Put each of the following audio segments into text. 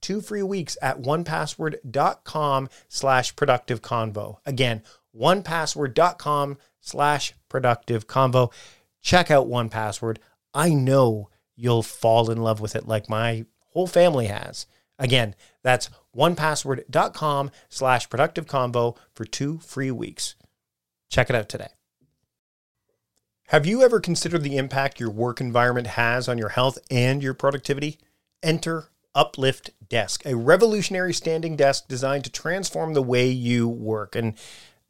two free weeks at onepassword.com slash productive convo. Again, onepassword.com slash productive convo. Check out 1Password. I know you'll fall in love with it like my whole family has. Again, that's onepassword.com slash productive convo for two free weeks. Check it out today. Have you ever considered the impact your work environment has on your health and your productivity? Enter Uplift Desk, a revolutionary standing desk designed to transform the way you work. And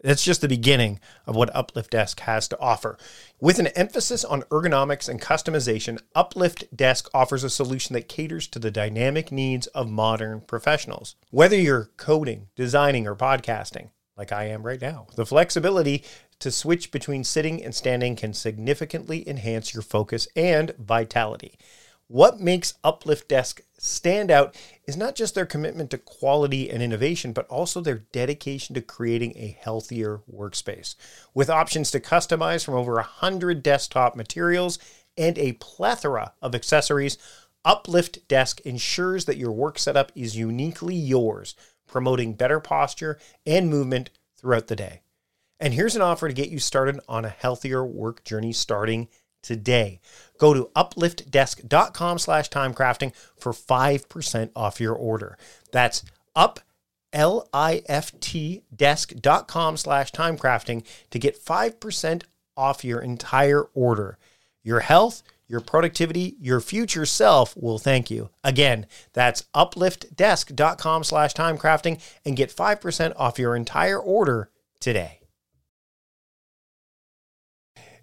that's just the beginning of what Uplift Desk has to offer. With an emphasis on ergonomics and customization, Uplift Desk offers a solution that caters to the dynamic needs of modern professionals. Whether you're coding, designing, or podcasting, like I am right now, the flexibility to switch between sitting and standing can significantly enhance your focus and vitality. What makes Uplift Desk stand out is not just their commitment to quality and innovation, but also their dedication to creating a healthier workspace. With options to customize from over 100 desktop materials and a plethora of accessories, Uplift Desk ensures that your work setup is uniquely yours, promoting better posture and movement throughout the day. And here's an offer to get you started on a healthier work journey starting today. Go to upliftdesk.com slash timecrafting for 5% off your order. That's up L-I-F-T desk.com slash timecrafting to get 5% off your entire order. Your health, your productivity, your future self will thank you. Again, that's upliftdesk.com slash timecrafting and get 5% off your entire order today.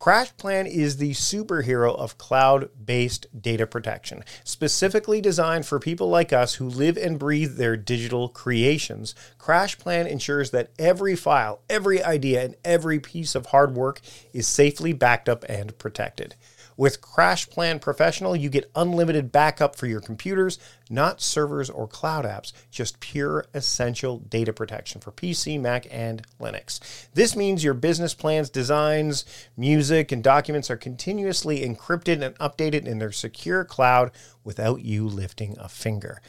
CrashPlan is the superhero of cloud based data protection, specifically designed for people like us who live and breathe their digital creations. CrashPlan ensures that every file, every idea, and every piece of hard work is safely backed up and protected. With CrashPlan Professional, you get unlimited backup for your computers, not servers or cloud apps, just pure essential data protection for PC, Mac, and Linux. This means your business plans, designs, music, and documents are continuously encrypted and updated in their secure cloud without you lifting a finger.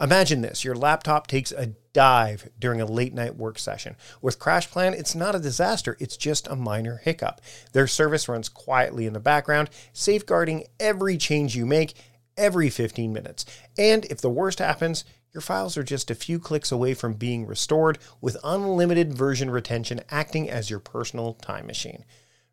Imagine this your laptop takes a dive during a late night work session. With CrashPlan, it's not a disaster, it's just a minor hiccup. Their service runs quietly in the background, safeguarding every change you make every 15 minutes. And if the worst happens, your files are just a few clicks away from being restored with unlimited version retention acting as your personal time machine.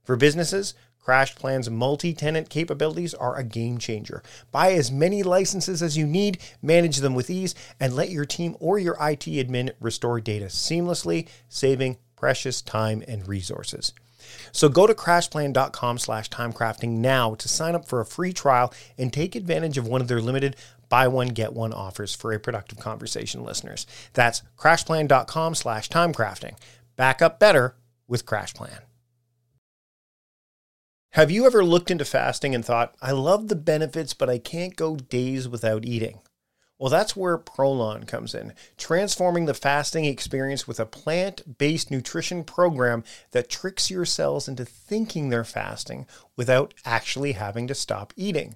For businesses, CrashPlan's multi tenant capabilities are a game changer. Buy as many licenses as you need, manage them with ease, and let your team or your IT admin restore data seamlessly, saving precious time and resources. So go to crashplan.com slash timecrafting now to sign up for a free trial and take advantage of one of their limited buy one, get one offers for a productive conversation listeners. That's crashplan.com slash timecrafting. Back up better with CrashPlan. Have you ever looked into fasting and thought, I love the benefits, but I can't go days without eating? Well, that's where Prolon comes in, transforming the fasting experience with a plant based nutrition program that tricks your cells into thinking they're fasting without actually having to stop eating.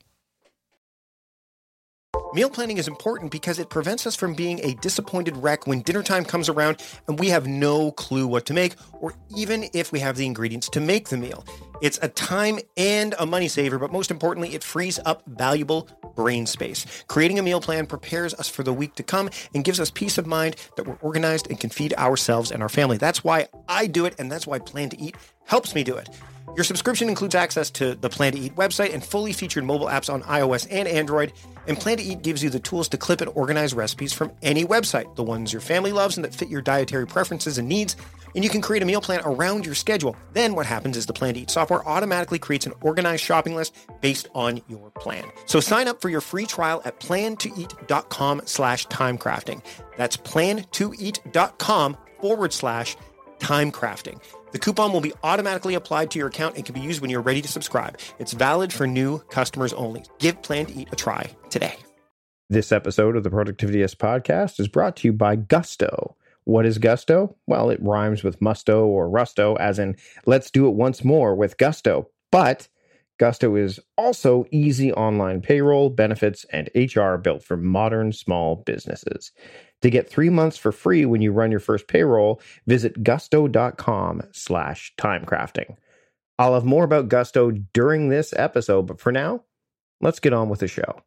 Meal planning is important because it prevents us from being a disappointed wreck when dinner time comes around and we have no clue what to make, or even if we have the ingredients to make the meal. It's a time and a money saver, but most importantly, it frees up valuable brain space. Creating a meal plan prepares us for the week to come and gives us peace of mind that we're organized and can feed ourselves and our family. That's why I do it, and that's why Plan to Eat helps me do it. Your subscription includes access to the Plan to Eat website and fully featured mobile apps on iOS and Android. And Plan to Eat gives you the tools to clip and organize recipes from any website, the ones your family loves and that fit your dietary preferences and needs. And you can create a meal plan around your schedule. Then what happens is the Plan to Eat software automatically creates an organized shopping list based on your plan. So sign up for your free trial at plantoeat.com slash timecrafting. That's plantoeat.com forward slash timecrafting. The coupon will be automatically applied to your account and can be used when you're ready to subscribe. It's valid for new customers only. Give Plan to Eat a try today. This episode of the Productivityist podcast is brought to you by Gusto. What is Gusto? Well, it rhymes with musto or rusto, as in let's do it once more with Gusto. But Gusto is also easy online payroll, benefits, and HR built for modern small businesses. To get three months for free when you run your first payroll, visit gusto.com slash timecrafting. I'll have more about Gusto during this episode, but for now, let's get on with the show.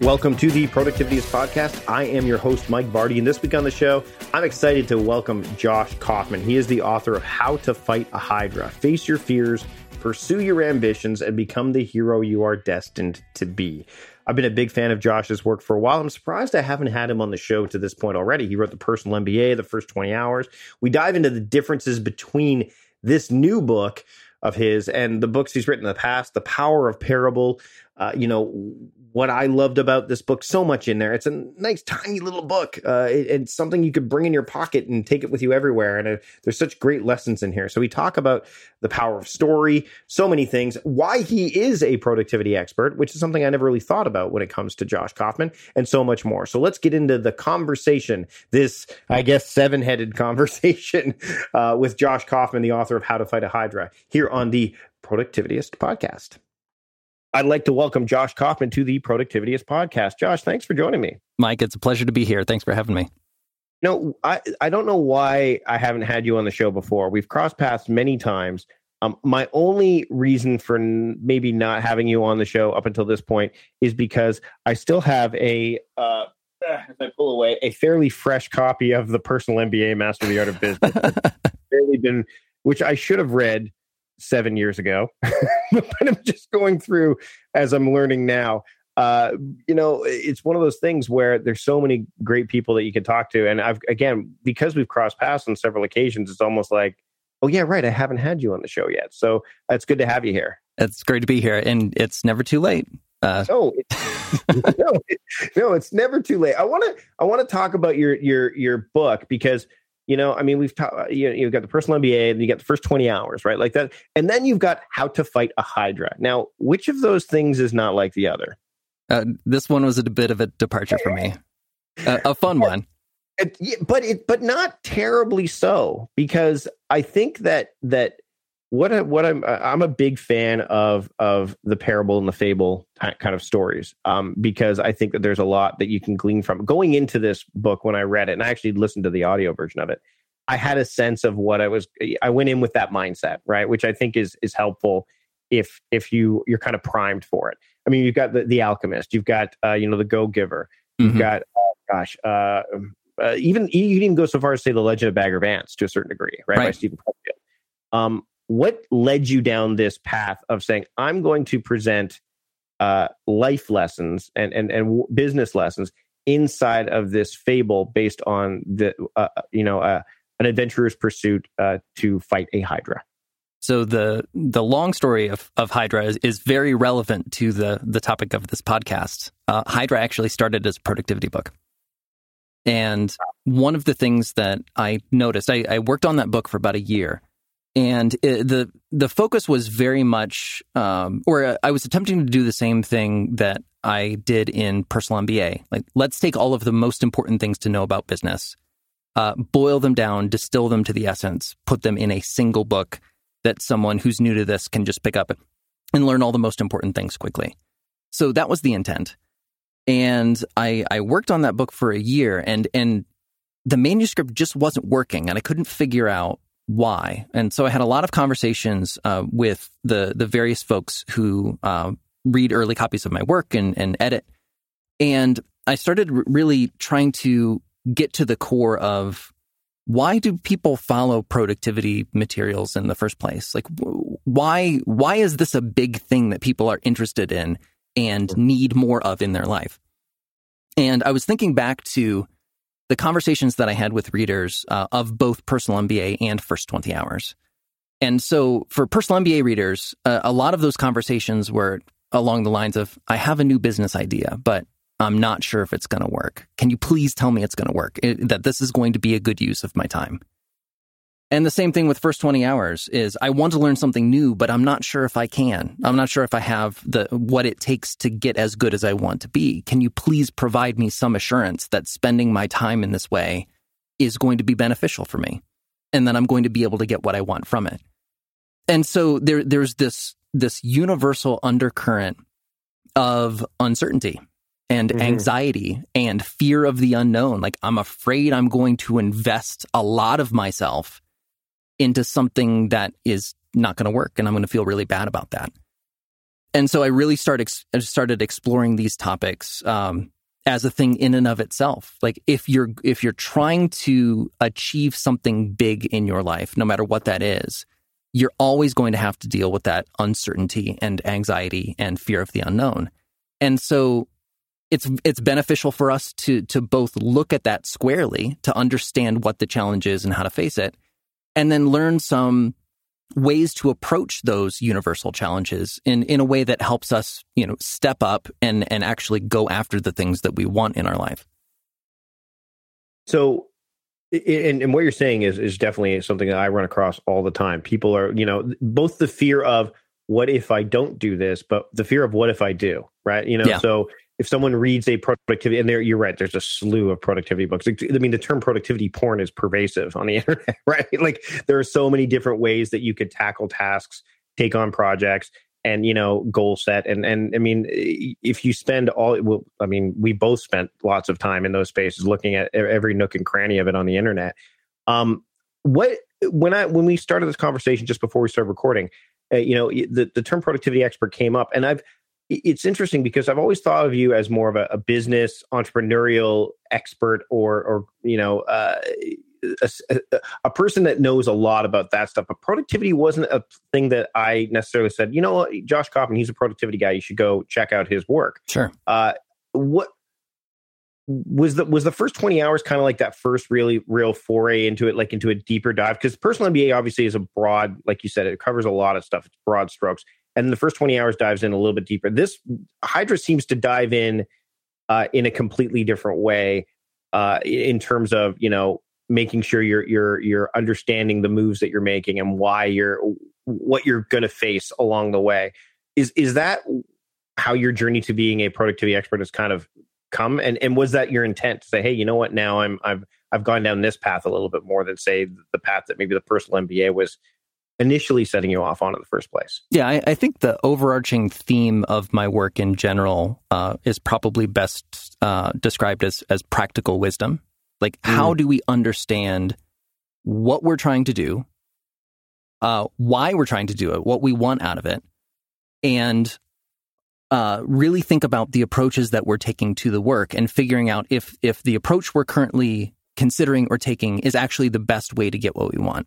Welcome to the Productivityist Podcast. I am your host, Mike Vardy, and this week on the show, I'm excited to welcome Josh Kaufman. He is the author of How to Fight a Hydra Face Your Fears, Pursue Your Ambitions, and Become the Hero You Are Destined to Be. I've been a big fan of Josh's work for a while. I'm surprised I haven't had him on the show to this point already. He wrote The Personal MBA, The First 20 Hours. We dive into the differences between this new book of his and the books he's written in the past, The Power of Parable, uh, you know, what I loved about this book so much in there. It's a nice, tiny little book. Uh, it, it's something you could bring in your pocket and take it with you everywhere. And uh, there's such great lessons in here. So we talk about the power of story, so many things, why he is a productivity expert, which is something I never really thought about when it comes to Josh Kaufman, and so much more. So let's get into the conversation, this, I guess, seven headed conversation uh, with Josh Kaufman, the author of How to Fight a Hydra, here on the Productivityist podcast. I'd like to welcome Josh Kaufman to the Productivityist podcast. Josh, thanks for joining me. Mike, it's a pleasure to be here. Thanks for having me. No, I, I don't know why I haven't had you on the show before. We've crossed paths many times. Um, my only reason for n- maybe not having you on the show up until this point is because I still have a, uh, as I pull away, a fairly fresh copy of the Personal MBA Master of the Art of Business. been, which I should have read seven years ago, but I'm just going through as I'm learning now. Uh, you know, it's one of those things where there's so many great people that you can talk to, and I've again because we've crossed paths on several occasions, it's almost like, oh yeah, right, I haven't had you on the show yet, so it's good to have you here. It's great to be here, and it's never too late. Uh, no, no, no, it's never too late. I want to, I want to talk about your your your book because you know, I mean, we've taught, you know, you've got the personal MBA and you got the first 20 hours, right? Like that. And then you've got how to fight a Hydra. Now, which of those things is not like the other? Uh, this one was a bit of a departure for me. Uh, a fun one. It, but it, but not terribly so, because I think that, that what I, what I'm I'm a big fan of of the parable and the fable kind of stories um, because I think that there's a lot that you can glean from going into this book when I read it and I actually listened to the audio version of it I had a sense of what I was I went in with that mindset right which I think is is helpful if if you you're kind of primed for it I mean you've got the, the alchemist you've got uh, you know the go giver you've mm-hmm. got oh gosh uh, uh, even you can even go so far as to say the legend of Bagger Vance to a certain degree right, right. by Steven Pressfield um, what led you down this path of saying i'm going to present uh, life lessons and, and, and business lessons inside of this fable based on the uh, you know uh, an adventurer's pursuit uh, to fight a hydra so the the long story of, of Hydra is, is very relevant to the the topic of this podcast. Uh, Hydra actually started as a productivity book, and one of the things that I noticed, I, I worked on that book for about a year, and it, the the focus was very much, um, or I was attempting to do the same thing that I did in personal MBA. Like, let's take all of the most important things to know about business, uh, boil them down, distill them to the essence, put them in a single book that someone who's new to this can just pick up and learn all the most important things quickly. So that was the intent, and I I worked on that book for a year, and and the manuscript just wasn't working, and I couldn't figure out why. And so I had a lot of conversations uh, with the the various folks who uh, read early copies of my work and, and edit. And I started r- really trying to get to the core of why do people follow productivity materials in the first place? Like, why why is this a big thing that people are interested in and need more of in their life? And I was thinking back to the conversations that I had with readers uh, of both Personal MBA and First 20 Hours. And so for Personal MBA readers, uh, a lot of those conversations were along the lines of I have a new business idea, but I'm not sure if it's going to work. Can you please tell me it's going to work? It, that this is going to be a good use of my time. And the same thing with first 20 hours is I want to learn something new, but I'm not sure if I can. I'm not sure if I have the what it takes to get as good as I want to be. Can you please provide me some assurance that spending my time in this way is going to be beneficial for me and that I'm going to be able to get what I want from it? And so there there's this this universal undercurrent of uncertainty and mm-hmm. anxiety and fear of the unknown. Like I'm afraid I'm going to invest a lot of myself into something that is not going to work and I'm going to feel really bad about that. and so I really started started exploring these topics um, as a thing in and of itself. Like if you're if you're trying to achieve something big in your life, no matter what that is, you're always going to have to deal with that uncertainty and anxiety and fear of the unknown. And so it's it's beneficial for us to to both look at that squarely to understand what the challenge is and how to face it and then learn some ways to approach those universal challenges in in a way that helps us you know step up and and actually go after the things that we want in our life so and, and what you're saying is is definitely something that I run across all the time. People are, you know, both the fear of what if I don't do this, but the fear of what if I do, right? You know, yeah. so if someone reads a productivity and there you're right there's a slew of productivity books. I mean the term productivity porn is pervasive on the internet right? Like there are so many different ways that you could tackle tasks take on projects and you know goal set. And and i mean if you spend all well i mean we both spent lots of time in those spaces looking at every nook and cranny of it on the internet. Um what when i when we started this conversation just before we started recording uh, you know the, the term productivity expert came up and i've it's interesting because I've always thought of you as more of a, a business entrepreneurial expert or or you know uh, a, a, person that knows a lot about that stuff. But productivity wasn't a thing that I necessarily said. You know, Josh Kaufman, he's a productivity guy. You should go check out his work. Sure. Uh, what was the was the first 20 hours kind of like that first really real foray into it like into a deeper dive because personal mba obviously is a broad like you said it covers a lot of stuff it's broad strokes and the first 20 hours dives in a little bit deeper. This Hydra seems to dive in uh, in a completely different way uh, in terms of you know making sure you're you're you're understanding the moves that you're making and why you're what you're going to face along the way. Is is that how your journey to being a productivity expert has kind of come? And and was that your intent to say, hey, you know what? Now I'm I've I've gone down this path a little bit more than say the path that maybe the personal MBA was initially setting you off on in the first place. Yeah, I, I think the overarching theme of my work in general uh, is probably best uh, described as as practical wisdom. Like, mm. how do we understand what we're trying to do, uh, why we're trying to do it, what we want out of it, and uh, really think about the approaches that we're taking to the work and figuring out if if the approach we're currently considering or taking is actually the best way to get what we want.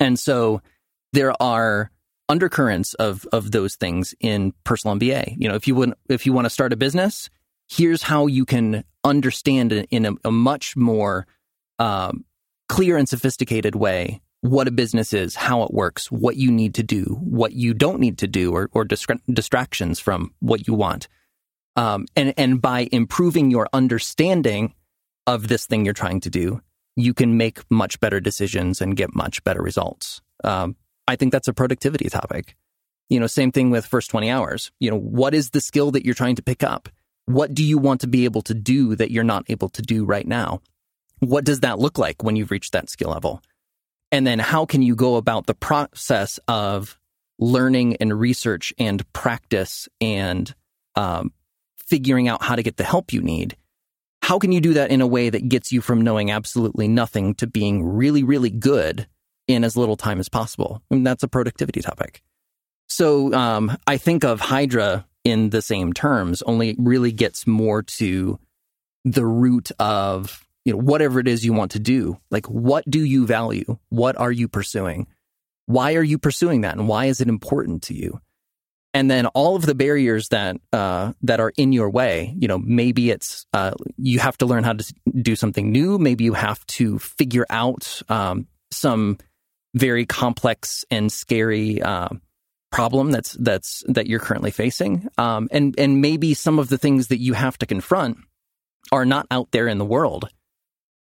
And so there are undercurrents of of those things in personal MBA. You know, if you want if you want to start a business, here's how you can understand in a, a much more um, clear and sophisticated way what a business is, how it works, what you need to do, what you don't need to do, or, or distra- distractions from what you want. Um, and and by improving your understanding of this thing you're trying to do, you can make much better decisions and get much better results. Um, I think that's a productivity topic. You know, same thing with first 20 hours. You know, what is the skill that you're trying to pick up? What do you want to be able to do that you're not able to do right now? What does that look like when you've reached that skill level? And then how can you go about the process of learning and research and practice and um, figuring out how to get the help you need? How can you do that in a way that gets you from knowing absolutely nothing to being really, really good in as little time as possible. And that's a productivity topic. So um, I think of Hydra in the same terms, only it really gets more to the root of you know whatever it is you want to do. Like, what do you value? What are you pursuing? Why are you pursuing that, and why is it important to you? And then all of the barriers that uh, that are in your way. You know, maybe it's uh, you have to learn how to do something new. Maybe you have to figure out um, some very complex and scary uh, problem that's that's that you're currently facing, um, and and maybe some of the things that you have to confront are not out there in the world,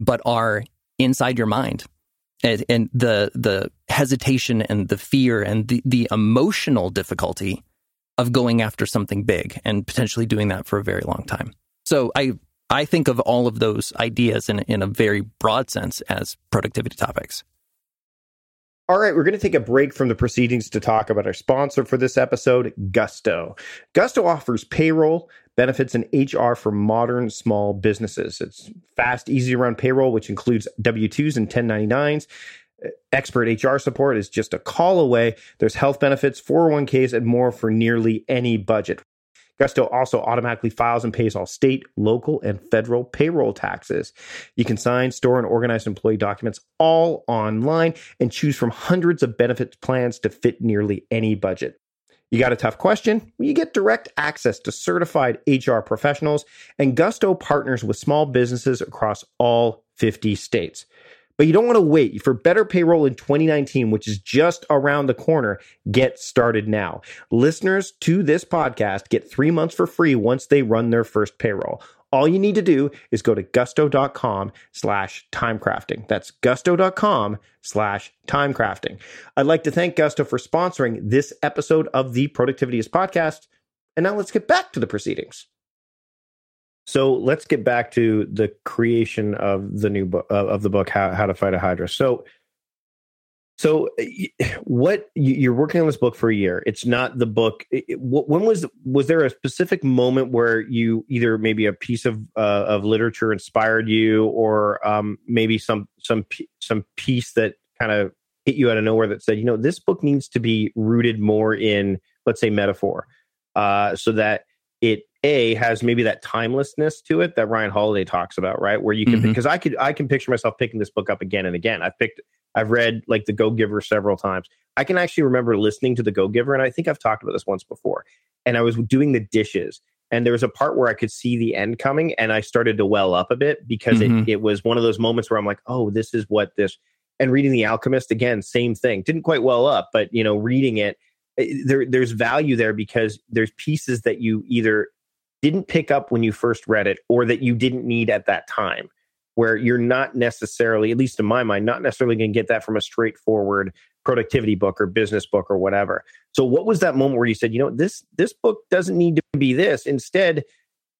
but are inside your mind, and, and the the hesitation and the fear and the the emotional difficulty of going after something big and potentially doing that for a very long time. So I I think of all of those ideas in in a very broad sense as productivity topics. All right, we're going to take a break from the proceedings to talk about our sponsor for this episode, Gusto. Gusto offers payroll, benefits, and HR for modern small businesses. It's fast, easy to run payroll, which includes W 2s and 1099s. Expert HR support is just a call away. There's health benefits, 401ks, and more for nearly any budget. Gusto also automatically files and pays all state, local, and federal payroll taxes. You can sign, store, and organize employee documents all online and choose from hundreds of benefits plans to fit nearly any budget. You got a tough question? You get direct access to certified HR professionals, and Gusto partners with small businesses across all 50 states. But you don't want to wait for better payroll in 2019, which is just around the corner. Get started now. Listeners to this podcast get three months for free once they run their first payroll. All you need to do is go to gusto.com slash timecrafting. That's gusto.com slash timecrafting. I'd like to thank Gusto for sponsoring this episode of the Productivityist podcast. And now let's get back to the proceedings. So let's get back to the creation of the new book of the book, how, how to fight a Hydra. So, so what you're working on this book for a year? It's not the book. When was was there a specific moment where you either maybe a piece of uh, of literature inspired you, or um, maybe some some some piece that kind of hit you out of nowhere that said, you know, this book needs to be rooted more in, let's say, metaphor, uh, so that it a has maybe that timelessness to it that Ryan Holiday talks about, right? Where you can mm-hmm. because I could I can picture myself picking this book up again and again. I've picked I've read like The Go Giver several times. I can actually remember listening to The Go Giver, and I think I've talked about this once before. And I was doing the dishes, and there was a part where I could see the end coming, and I started to well up a bit because mm-hmm. it, it was one of those moments where I'm like, oh, this is what this. And reading The Alchemist again, same thing. Didn't quite well up, but you know, reading it, Eh, there, there's value there because there's pieces that you either didn't pick up when you first read it or that you didn't need at that time where you're not necessarily at least in my mind not necessarily going to get that from a straightforward productivity book or business book or whatever. So what was that moment where you said you know this this book doesn't need to be this. Instead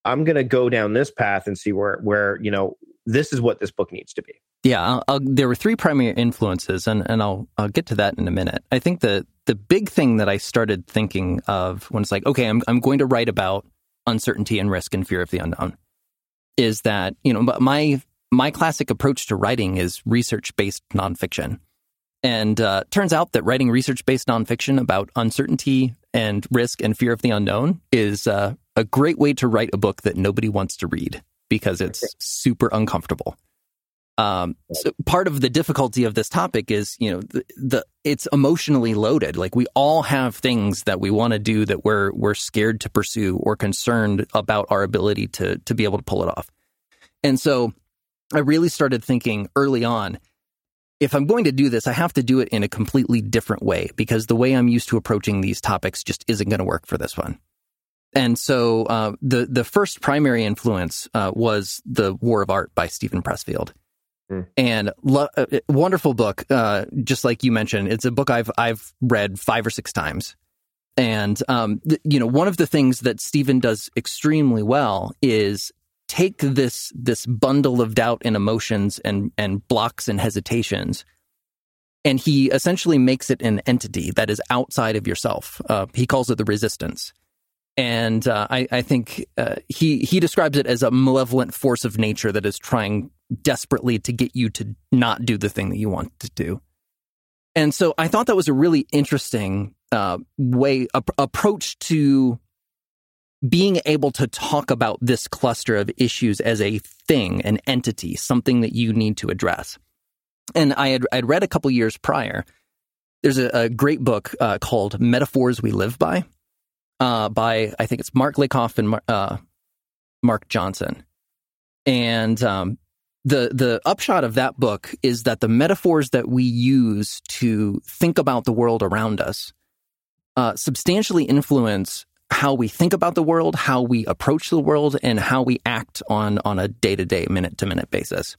i'm going to go down this path and see where where you know this is what this book needs to be. Yeah I'll, I'll, there were three primary influences and and i'll i'll get to that in a minute. I think the the big thing that i started thinking of when it's like okay i'm, I'm going to write about uncertainty and risk and fear of the unknown is that you know my my classic approach to writing is research based nonfiction. And uh, turns out that writing research based nonfiction about uncertainty and risk and fear of the unknown is uh, a great way to write a book that nobody wants to read because it's super uncomfortable um, so part of the difficulty of this topic is, you know, the, the it's emotionally loaded. Like we all have things that we want to do that we're we're scared to pursue or concerned about our ability to to be able to pull it off. And so, I really started thinking early on. If I'm going to do this, I have to do it in a completely different way because the way I'm used to approaching these topics just isn't going to work for this one. And so, uh, the the first primary influence uh, was the War of Art by Steven Pressfield. Mm. And lo- uh, wonderful book, uh, just like you mentioned. It's a book I've I've read five or six times. And um, th- you know, one of the things that Stephen does extremely well is take this this bundle of doubt and emotions and and blocks and hesitations, and he essentially makes it an entity that is outside of yourself. Uh, he calls it the resistance and uh, I, I, think uh, he he describes it as a malevolent force of nature that is trying desperately to get you to not do the thing that you want to do. And so I thought that was a really interesting uh, way approach to being able to talk about this cluster of issues as a thing, an entity, something that you need to address. And I had I'd read a couple years prior. There's a, a great book uh, called Metaphors We Live By uh, by I think it's Mark Lakoff and uh, Mark Johnson, and um, the the upshot of that book is that the metaphors that we use to think about the world around us uh, substantially influence how we think about the world, how we approach the world, and how we act on on a day to day, minute to minute basis.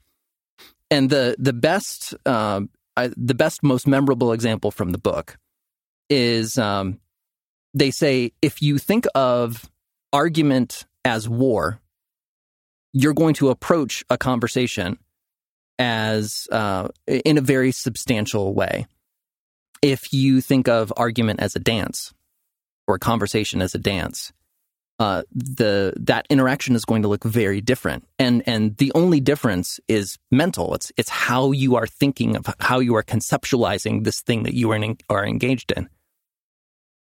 And the the best uh, I, the best most memorable example from the book is um, they say if you think of argument as war, you're going to approach a conversation as uh, in a very substantial way. If you think of argument as a dance or conversation as a dance, uh, the that interaction is going to look very different. And and the only difference is mental. It's it's how you are thinking of how you are conceptualizing this thing that you are in, are engaged in.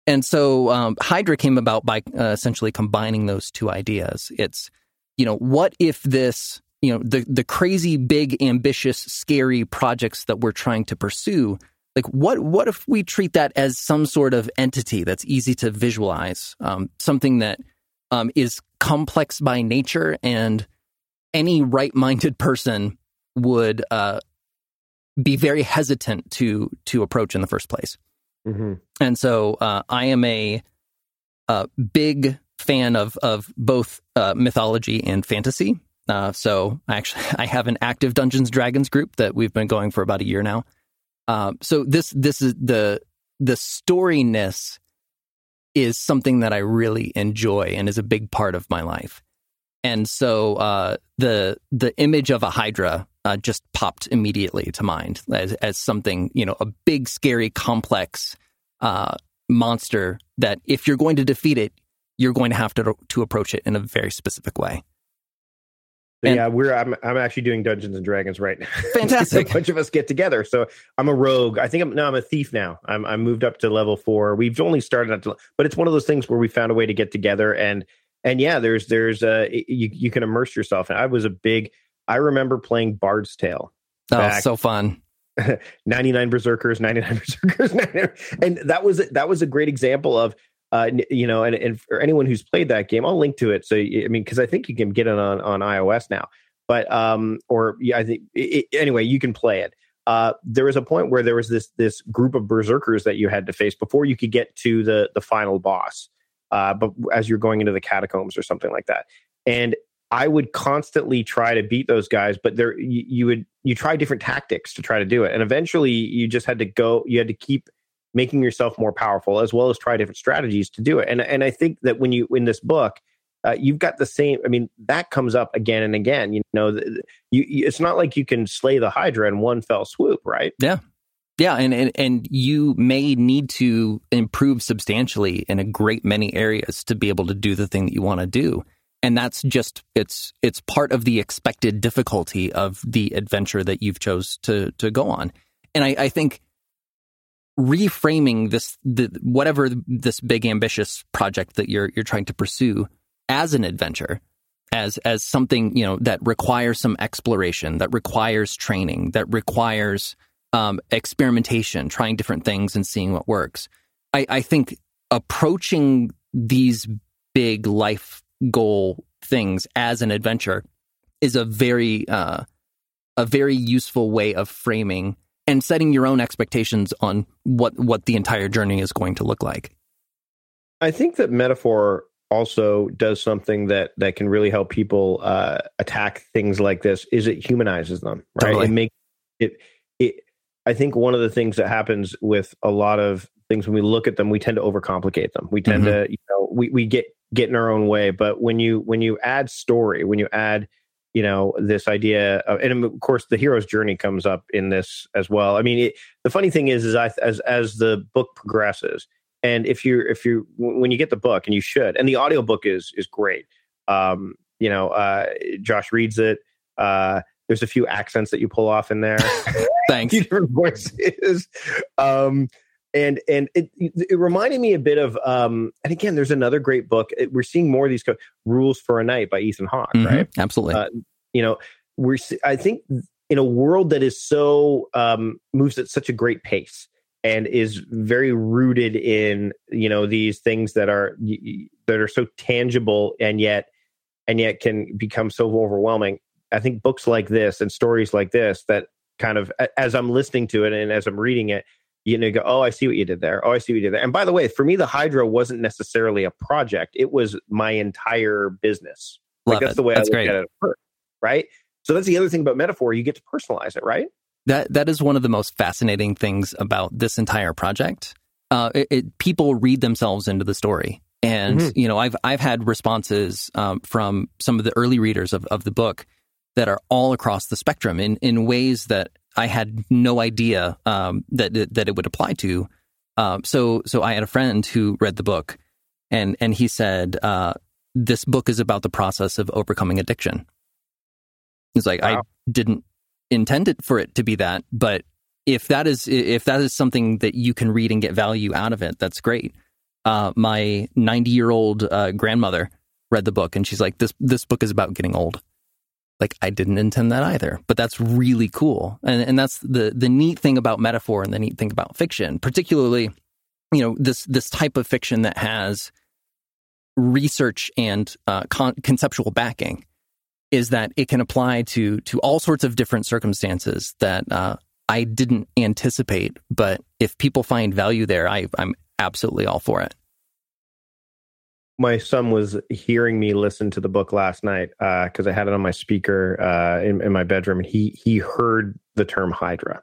And so um, Hydra came about by uh, essentially combining those two ideas. It's you know what if this you know the the crazy big ambitious scary projects that we're trying to pursue like what what if we treat that as some sort of entity that's easy to visualize um, something that um, is complex by nature and any right-minded person would uh, be very hesitant to to approach in the first place mm-hmm. and so uh, i am a, a, big fan of of both uh, mythology and fantasy uh, so I actually I have an active Dungeons Dragons group that we've been going for about a year now. Um, so this this is the the storyness is something that I really enjoy and is a big part of my life. And so uh, the the image of a Hydra uh, just popped immediately to mind as, as something you know a big, scary, complex uh, monster that if you're going to defeat it, you're going to have to to approach it in a very specific way. And, yeah, we're I'm I'm actually doing Dungeons and Dragons right now. Fantastic. a bunch of us get together. So I'm a rogue. I think I'm no, I'm a thief now. I'm I'm moved up to level four. We've only started at, but it's one of those things where we found a way to get together and and yeah, there's there's uh you you can immerse yourself. And I was a big. I remember playing Bard's Tale. Oh, so fun. 99 berserkers 99 berserkers 99, and that was that was a great example of uh, you know, and, and for anyone who's played that game, I'll link to it. So, I mean, because I think you can get it on on iOS now, but um, or yeah, I think it, anyway, you can play it. Uh, there was a point where there was this this group of berserkers that you had to face before you could get to the the final boss. Uh, but as you're going into the catacombs or something like that, and I would constantly try to beat those guys, but there you, you would you try different tactics to try to do it, and eventually you just had to go. You had to keep making yourself more powerful as well as try different strategies to do it. And and i think that when you in this book uh, you've got the same i mean that comes up again and again you know you, you, it's not like you can slay the hydra in one fell swoop right? Yeah. Yeah and, and and you may need to improve substantially in a great many areas to be able to do the thing that you want to do and that's just it's it's part of the expected difficulty of the adventure that you've chose to to go on. And i, I think reframing this the, whatever this big ambitious project that you're you're trying to pursue as an adventure as as something you know that requires some exploration that requires training that requires um, experimentation trying different things and seeing what works. I, I think approaching these big life goal things as an adventure is a very uh, a very useful way of framing and setting your own expectations on what what the entire journey is going to look like. I think that metaphor also does something that that can really help people uh, attack things like this. Is it humanizes them, right? Totally. It make it it. I think one of the things that happens with a lot of things when we look at them, we tend to overcomplicate them. We tend mm-hmm. to, you know, we we get get in our own way. But when you when you add story, when you add you know this idea of, and of course the hero's journey comes up in this as well. I mean it, the funny thing is is I, as as the book progresses and if you if you when you get the book and you should and the audiobook is is great um you know uh josh reads it uh there's a few accents that you pull off in there. Thanks. Different voices. Um and and it it reminded me a bit of um and again there's another great book. We're seeing more of these co- rules for a knight by ethan hawke mm-hmm, right? Absolutely. Uh, you know we're i think in a world that is so um moves at such a great pace and is very rooted in you know these things that are that are so tangible and yet and yet can become so overwhelming i think books like this and stories like this that kind of as i'm listening to it and as i'm reading it you know, go, oh, I see what you did there. Oh, I see what you did there. And by the way, for me, the Hydra wasn't necessarily a project; it was my entire business. Like that's it. the way that's I look at it, first, right? So that's the other thing about metaphor; you get to personalize it, right? That that is one of the most fascinating things about this entire project. Uh, it, it, people read themselves into the story, and mm-hmm. you know, I've I've had responses um, from some of the early readers of, of the book that are all across the spectrum in in ways that I had no idea um, that that it would apply to. Uh, so so I had a friend who read the book, and and he said, uh, this book is about the process of overcoming addiction. It's like wow. I didn't intend it for it to be that, but if that is if that is something that you can read and get value out of it, that's great. Uh, my 90 year old uh, grandmother read the book and she's like, "This this book is about getting old." Like I didn't intend that either, but that's really cool, and and that's the the neat thing about metaphor and the neat thing about fiction, particularly, you know, this this type of fiction that has research and uh, con- conceptual backing is that it can apply to to all sorts of different circumstances that uh, I didn't anticipate. But if people find value there, I, I'm absolutely all for it. My son was hearing me listen to the book last night because uh, I had it on my speaker uh, in, in my bedroom, and he he heard the term Hydra,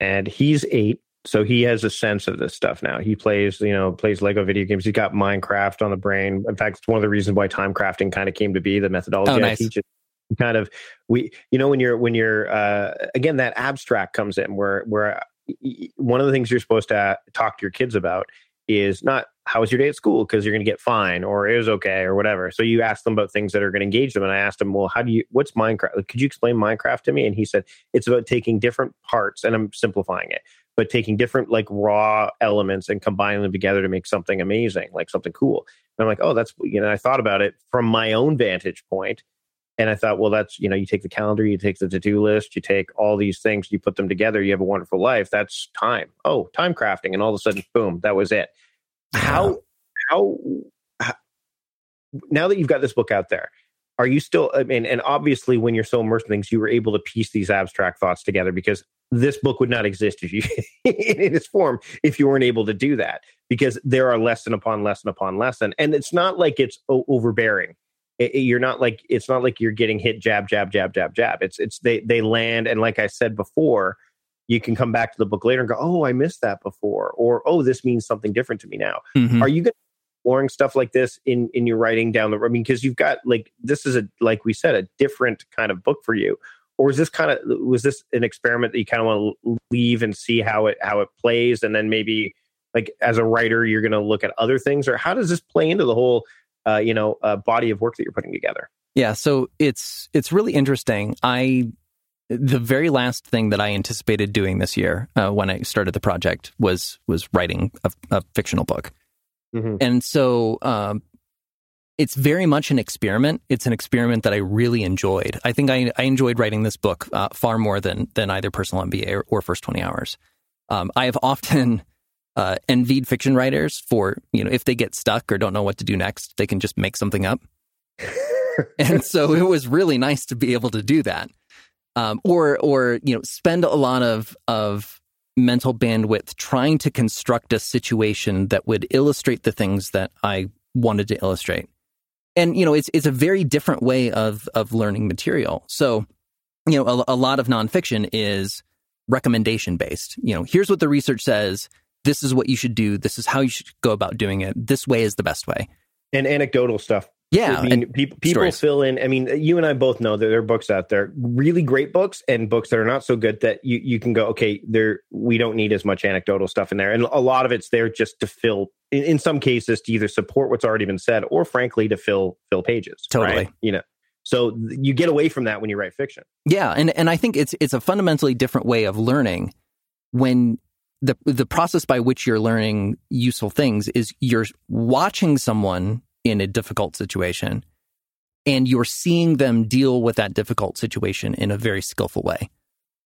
and he's eight, so he has a sense of this stuff now. He plays, you know, plays Lego video games. He's got Minecraft on the brain. In fact, it's one of the reasons why time crafting kind of came to be. The methodology oh, nice. I teach it kind of we you know when you're when you're uh again that abstract comes in where where one of the things you're supposed to talk to your kids about is not how was your day at school? Because you're going to get fine or it was okay or whatever. So you ask them about things that are going to engage them and i asked him well how do you what's minecraft could you explain minecraft to me? And he said it's about taking different parts and i'm simplifying it but taking different like raw elements and combining them together to make something amazing, like something cool. And I'm like, oh, that's you know, I thought about it from my own vantage point, and I thought, well, that's you know, you take the calendar, you take the to do list, you take all these things, you put them together, you have a wonderful life. That's time. Oh, time crafting, and all of a sudden, boom, that was it. How ah. how, how now that you've got this book out there are you still i mean and obviously when you're so immersed in things you were able to piece these abstract thoughts together because this book would not exist if you in its form if you weren't able to do that because there are lesson upon lesson upon lesson and it's not like it's overbearing it, it, you're not like it's not like you're getting hit jab jab jab jab jab it's it's they they land and like i said before you can come back to the book later and go oh i missed that before or oh this means something different to me now mm-hmm. are you going to exploring stuff like this in in your writing down the road? I mean, because you've got like this is a like we said a different kind of book for you, or is this kind of was this an experiment that you kind of want to leave and see how it how it plays, and then maybe like as a writer you're going to look at other things, or how does this play into the whole uh, you know uh, body of work that you're putting together? Yeah, so it's it's really interesting. I the very last thing that I anticipated doing this year uh, when I started the project was was writing a, a fictional book. Mm-hmm. And so um, it's very much an experiment. It's an experiment that I really enjoyed. I think I, I enjoyed writing this book uh, far more than than either personal MBA or, or first twenty hours. Um, I have often uh, envied fiction writers for you know if they get stuck or don't know what to do next, they can just make something up. and so it was really nice to be able to do that, um, or or you know spend a lot of of mental bandwidth trying to construct a situation that would illustrate the things that I wanted to illustrate. And you know, it's it's a very different way of of learning material. So, you know, a, a lot of nonfiction is recommendation based. You know, here's what the research says. This is what you should do. This is how you should go about doing it. This way is the best way. And anecdotal stuff yeah, I mean, people people fill in. I mean, you and I both know that there are books out there, really great books, and books that are not so good that you you can go, okay, there we don't need as much anecdotal stuff in there, and a lot of it's there just to fill. In, in some cases, to either support what's already been said, or frankly, to fill fill pages. Totally, right? you know. So you get away from that when you write fiction. Yeah, and and I think it's it's a fundamentally different way of learning when the the process by which you're learning useful things is you're watching someone in a difficult situation and you're seeing them deal with that difficult situation in a very skillful way.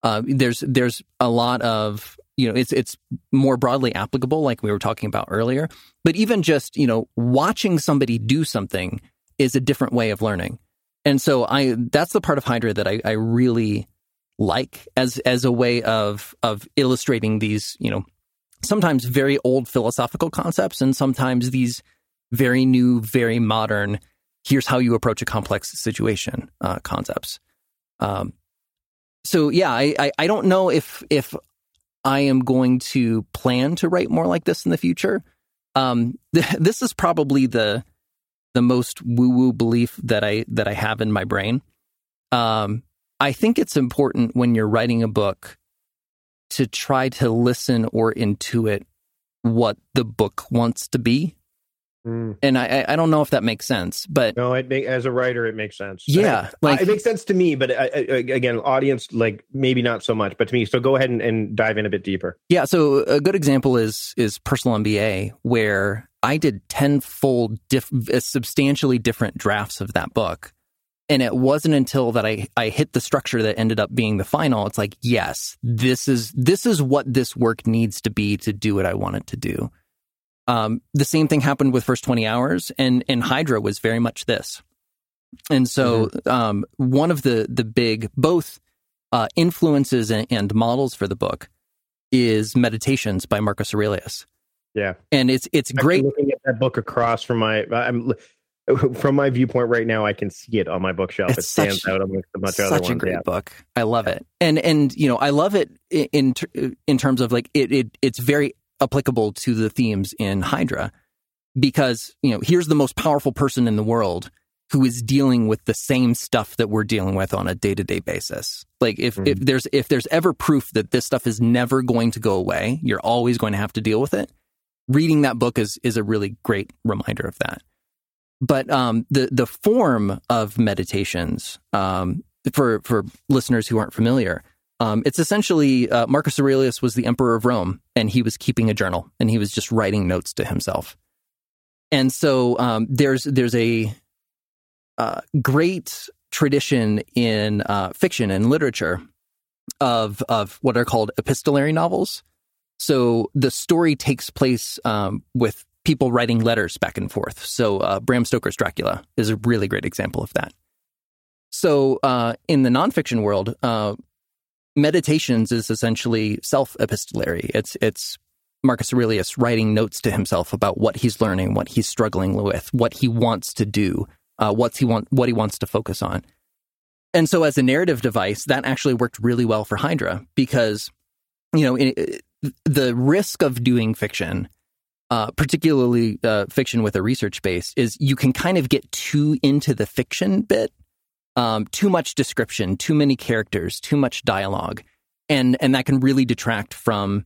Uh, there's there's a lot of you know it's it's more broadly applicable, like we were talking about earlier. But even just you know watching somebody do something is a different way of learning, and so I that's the part of Hydra that I, I really like as as a way of of illustrating these you know sometimes very old philosophical concepts and sometimes these very new, very modern. Here's how you approach a complex situation uh, concepts. Um, so yeah, I, I, I don't know if if I am going to plan to write more like this in the future. Um, th- this is probably the the most woo woo belief that I that I have in my brain. Um, I think it's important when you're writing a book to try to listen or intuit what the book wants to be Mm. And I, I don't know if that makes sense, but no, it make, as a writer, it makes sense. Yeah, like it makes sense to me, but I, I, again, audience like maybe not so much, but to me. So go ahead and, and dive in a bit deeper. Yeah. So a good example is is personal MBA, where I did tenfold, diff, substantially different drafts of that book, and it wasn't until that I I hit the structure that ended up being the final. It's like yes, this is this is what this work needs to be to do what I want it to do. Um, the same thing happened with first 20 hours and, and Hydra was very much this. And so, mm-hmm. um, one of the, the big, both, uh, influences and, and, models for the book is Meditations by Marcus Aurelius. Yeah. And it's, it's great. looking at that book across from my, I'm, from my viewpoint right now, I can see it on my bookshelf. It's it stands such, out amongst a bunch of other ones. Such a great yeah. book. I love it, and and you know I love it in in terms of like it, it it's very applicable to the themes in Hydra because, you know, here's the most powerful person in the world who is dealing with the same stuff that we're dealing with on a day-to-day basis. Like if, mm-hmm. if there's if there's ever proof that this stuff is never going to go away, you're always going to have to deal with it. Reading that book is is a really great reminder of that. But um, the the form of meditations um, for for listeners who aren't familiar, um, it's essentially uh, Marcus Aurelius was the emperor of Rome, and he was keeping a journal, and he was just writing notes to himself. And so um, there's there's a uh, great tradition in uh, fiction and literature of of what are called epistolary novels. So the story takes place um, with people writing letters back and forth. So uh, Bram Stoker's Dracula is a really great example of that. So uh, in the nonfiction world, uh, meditations is essentially self-epistolary. It's it's Marcus Aurelius writing notes to himself about what he's learning, what he's struggling with, what he wants to do, uh, what's he want, what he wants to focus on. And so, as a narrative device, that actually worked really well for Hydra because, you know, it, the risk of doing fiction, uh, particularly uh, fiction with a research base, is you can kind of get too into the fiction bit um, too much description, too many characters, too much dialogue, and and that can really detract from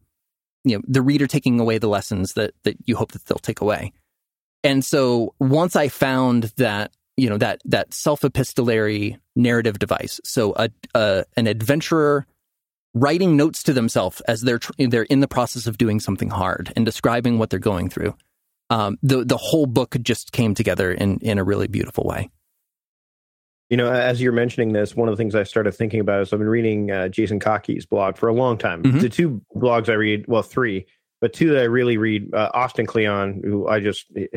you know the reader taking away the lessons that that you hope that they'll take away. And so once I found that you know that that self epistolary narrative device, so a, a an adventurer writing notes to themselves as they're tr- they're in the process of doing something hard and describing what they're going through. Um, the the whole book just came together in in a really beautiful way. You know, as you're mentioning this, one of the things I started thinking about is I've been reading uh, Jason Kottke's blog for a long time. Mm-hmm. The two blogs I read, well, three, but two that I really read, uh, Austin Kleon, who I just, it,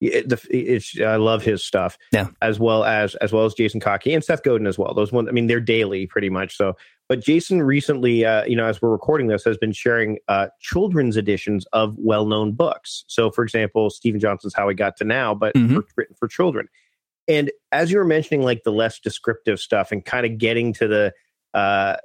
it's, I love his stuff. Yeah. As well as, as well as Jason Kottke and Seth Godin as well. Those ones, I mean, they're daily pretty much. So, but Jason recently, uh, you know, as we're recording this, has been sharing uh, children's editions of well-known books. So, for example, Steven Johnson's How We Got to Now, but mm-hmm. for, written for children. And as you were mentioning, like the less descriptive stuff and kind of getting to the, uh,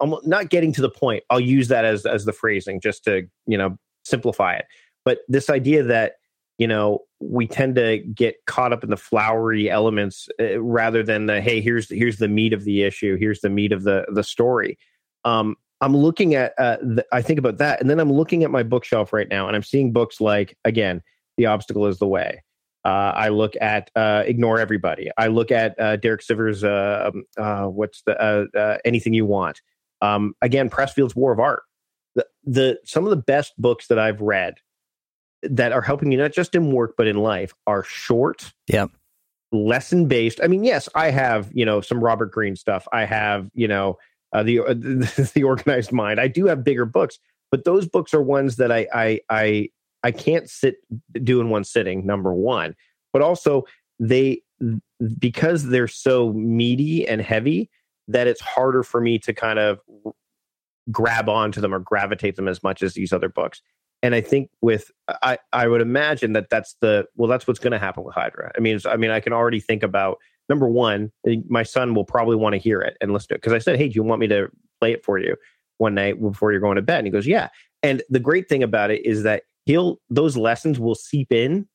almost not getting to the point. I'll use that as as the phrasing just to you know simplify it. But this idea that you know we tend to get caught up in the flowery elements uh, rather than the hey here's here's the meat of the issue here's the meat of the the story um i'm looking at uh the, i think about that and then i'm looking at my bookshelf right now and i'm seeing books like again the obstacle is the way uh, I look at uh, Ignore Everybody. I look at uh, Derek Sivers' uh, um, uh, what's the uh, Anything You Want. Um, again, Pressfield's War of Art. The, the some of the best books that I've read that are helping you not just in work but in life are short. Yeah. Lesson based. I mean, yes, I have you know some Robert Greene stuff. I have you know uh, the the organized mind. I do have bigger books, but those books are ones that I I I I can't sit do in one sitting, number one. But also they because they're so meaty and heavy that it's harder for me to kind of grab onto them or gravitate them as much as these other books. And I think with I I would imagine that that's the well that's what's going to happen with Hydra. I mean I mean I can already think about number one my son will probably want to hear it and listen to it because I said hey do you want me to play it for you one night before you're going to bed and he goes yeah and the great thing about it is that he'll those lessons will seep in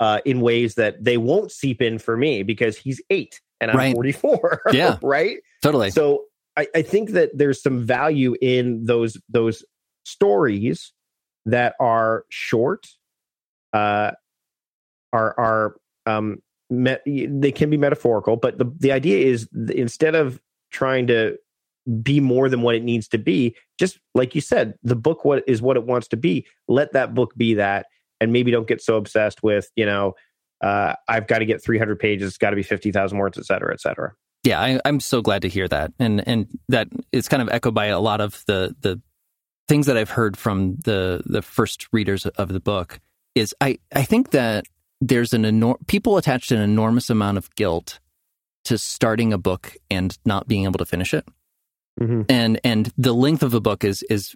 uh, in ways that they won't seep in for me because he's eight and I'm right. 44. Yeah. right. Totally. So I, I think that there's some value in those those stories that are short, uh, are are um, they can be metaphorical, but the the idea is instead of trying to be more than what it needs to be, just like you said, the book what is what it wants to be. Let that book be that, and maybe don't get so obsessed with you know. Uh, I've got to get 300 pages. It's got to be 50,000 words, et cetera, et cetera. Yeah, I, I'm so glad to hear that, and and that it's kind of echoed by a lot of the the things that I've heard from the the first readers of the book. Is I I think that there's an enormous people attached an enormous amount of guilt to starting a book and not being able to finish it. Mm-hmm. And and the length of a book is is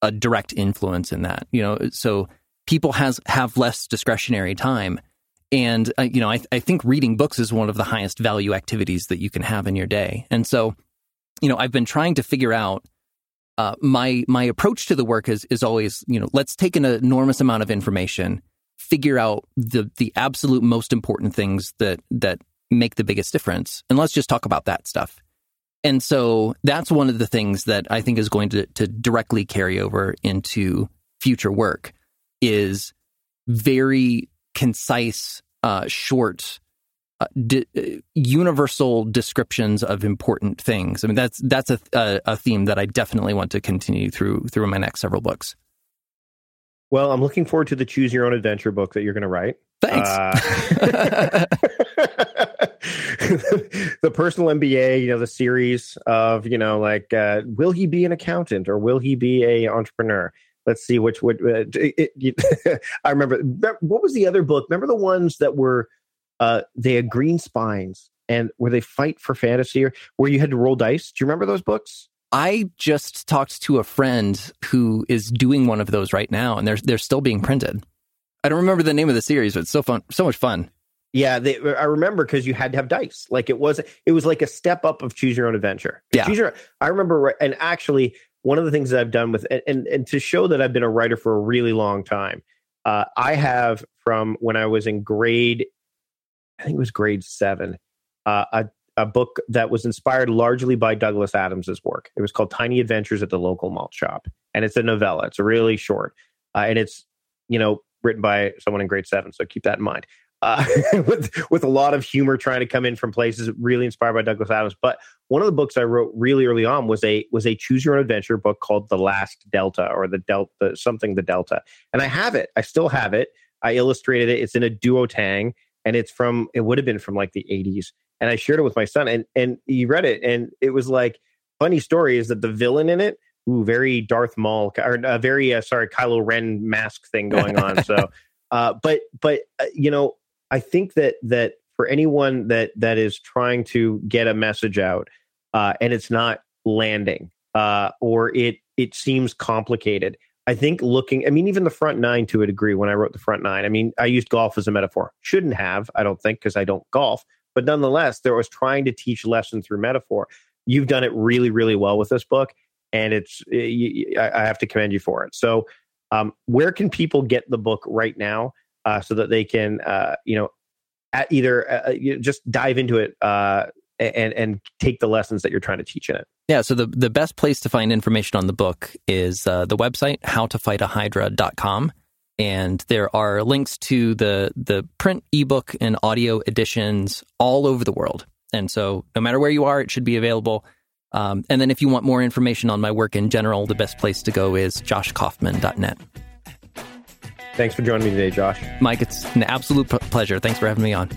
a direct influence in that. You know, so people has have less discretionary time. And uh, you know, I, I think reading books is one of the highest value activities that you can have in your day. And so, you know, I've been trying to figure out uh, my my approach to the work is is always you know let's take an enormous amount of information figure out the the absolute most important things that that make the biggest difference and let's just talk about that stuff. And so that's one of the things that i think is going to to directly carry over into future work is very concise uh, short uh, di- uh, universal descriptions of important things. I mean, that's that's a, a, a theme that I definitely want to continue through through my next several books. Well, I'm looking forward to the choose your own adventure book that you're going to write. Thanks. Uh, the personal MBA, you know, the series of, you know, like, uh, will he be an accountant or will he be a entrepreneur? Let's see which would. Uh, it, it, I remember what was the other book? Remember the ones that were uh, they had green spines and where they fight for fantasy or where you had to roll dice. Do you remember those books? I just talked to a friend who is doing one of those right now, and they're they're still being printed. I don't remember the name of the series, but it's so fun, so much fun. Yeah, they, I remember because you had to have dice. Like it was, it was like a step up of choose your own adventure. Yeah, choose your, I remember, and actually, one of the things that I've done with, and and to show that I've been a writer for a really long time, uh, I have from when I was in grade, I think it was grade seven, uh, a a book that was inspired largely by Douglas Adams's work. It was called Tiny Adventures at the Local Malt Shop, and it's a novella. It's really short, uh, and it's you know written by someone in grade seven. So keep that in mind. Uh, with with a lot of humor trying to come in from places really inspired by Douglas Adams. But one of the books I wrote really early on was a was a choose your own adventure book called The Last Delta or the Delta something the Delta, and I have it. I still have it. I illustrated it. It's in a duotang, and it's from it would have been from like the 80s and I shared it with my son, and and he read it, and it was like funny story is that the villain in it, ooh, very Darth Maul or uh, very uh, sorry Kylo Ren mask thing going on. so, uh, but but uh, you know, I think that that for anyone that that is trying to get a message out, uh, and it's not landing, uh, or it it seems complicated. I think looking, I mean, even the front nine to a degree, when I wrote the front nine, I mean, I used golf as a metaphor. Shouldn't have, I don't think, because I don't golf. But nonetheless, there was trying to teach lesson through metaphor. You've done it really, really well with this book, and it's eh, I have to commend you for it. So, um, where can people get the book right now uh, so that they can, uh, you know, either uh, uh just dive into it uh, and and take the lessons that you're trying to teach in it? Yeah. So the the best place to find information on the book is uh, the website howtofightahydra.com and there are links to the the print ebook and audio editions all over the world. And so, no matter where you are, it should be available. Um, and then, if you want more information on my work in general, the best place to go is joshkaufman.net. Thanks for joining me today, Josh. Mike, it's an absolute p- pleasure. Thanks for having me on.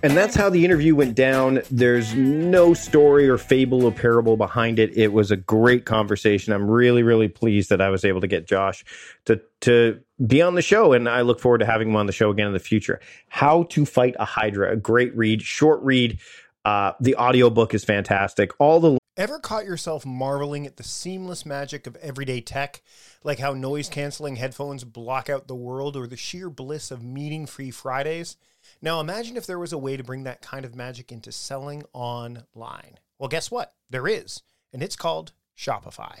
And that's how the interview went down. There's no story or fable or parable behind it. It was a great conversation. I'm really, really pleased that I was able to get Josh to to be on the show, and I look forward to having him on the show again in the future. How to Fight a Hydra, a great read, short read. Uh, the audiobook is fantastic. All the Ever caught yourself marveling at the seamless magic of everyday tech, like how noise canceling headphones block out the world or the sheer bliss of meeting free Fridays? Now imagine if there was a way to bring that kind of magic into selling online. Well, guess what? There is, and it's called Shopify.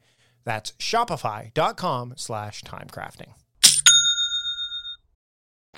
That's shopify.com slash timecrafting.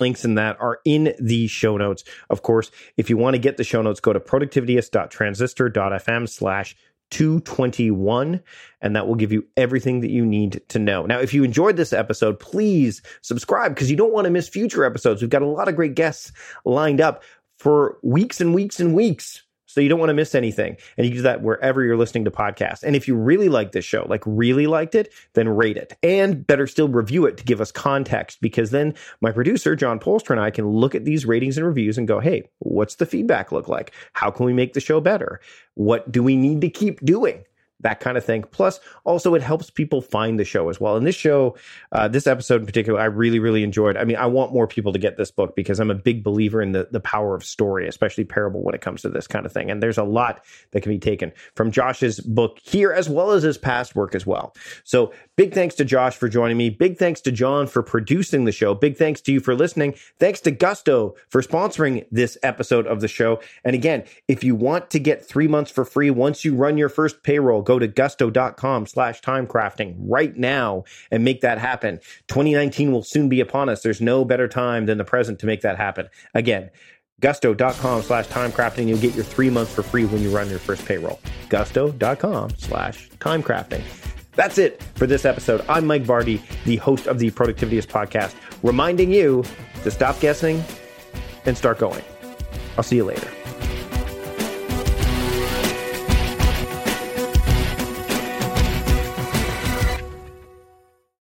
Links in that are in the show notes. Of course, if you want to get the show notes, go to productivityist.transistor.fm slash 221, and that will give you everything that you need to know. Now, if you enjoyed this episode, please subscribe because you don't want to miss future episodes. We've got a lot of great guests lined up for weeks and weeks and weeks. So you don't want to miss anything. And you can do that wherever you're listening to podcasts. And if you really like this show, like really liked it, then rate it. And better still, review it to give us context because then my producer, John Polster, and I can look at these ratings and reviews and go, hey, what's the feedback look like? How can we make the show better? What do we need to keep doing? That kind of thing. Plus, also it helps people find the show as well. And this show, uh, this episode in particular, I really, really enjoyed. I mean, I want more people to get this book because I'm a big believer in the the power of story, especially parable when it comes to this kind of thing. And there's a lot that can be taken from Josh's book here as well as his past work as well. So big thanks to Josh for joining me. Big thanks to John for producing the show. Big thanks to you for listening. Thanks to Gusto for sponsoring this episode of the show. And again, if you want to get three months for free once you run your first payroll, go to gusto.com slash timecrafting right now and make that happen. 2019 will soon be upon us. There's no better time than the present to make that happen. Again, gusto.com slash timecrafting. You'll get your three months for free when you run your first payroll. Gusto.com slash timecrafting. That's it for this episode. I'm Mike Vardy, the host of the Productivityist podcast, reminding you to stop guessing and start going. I'll see you later.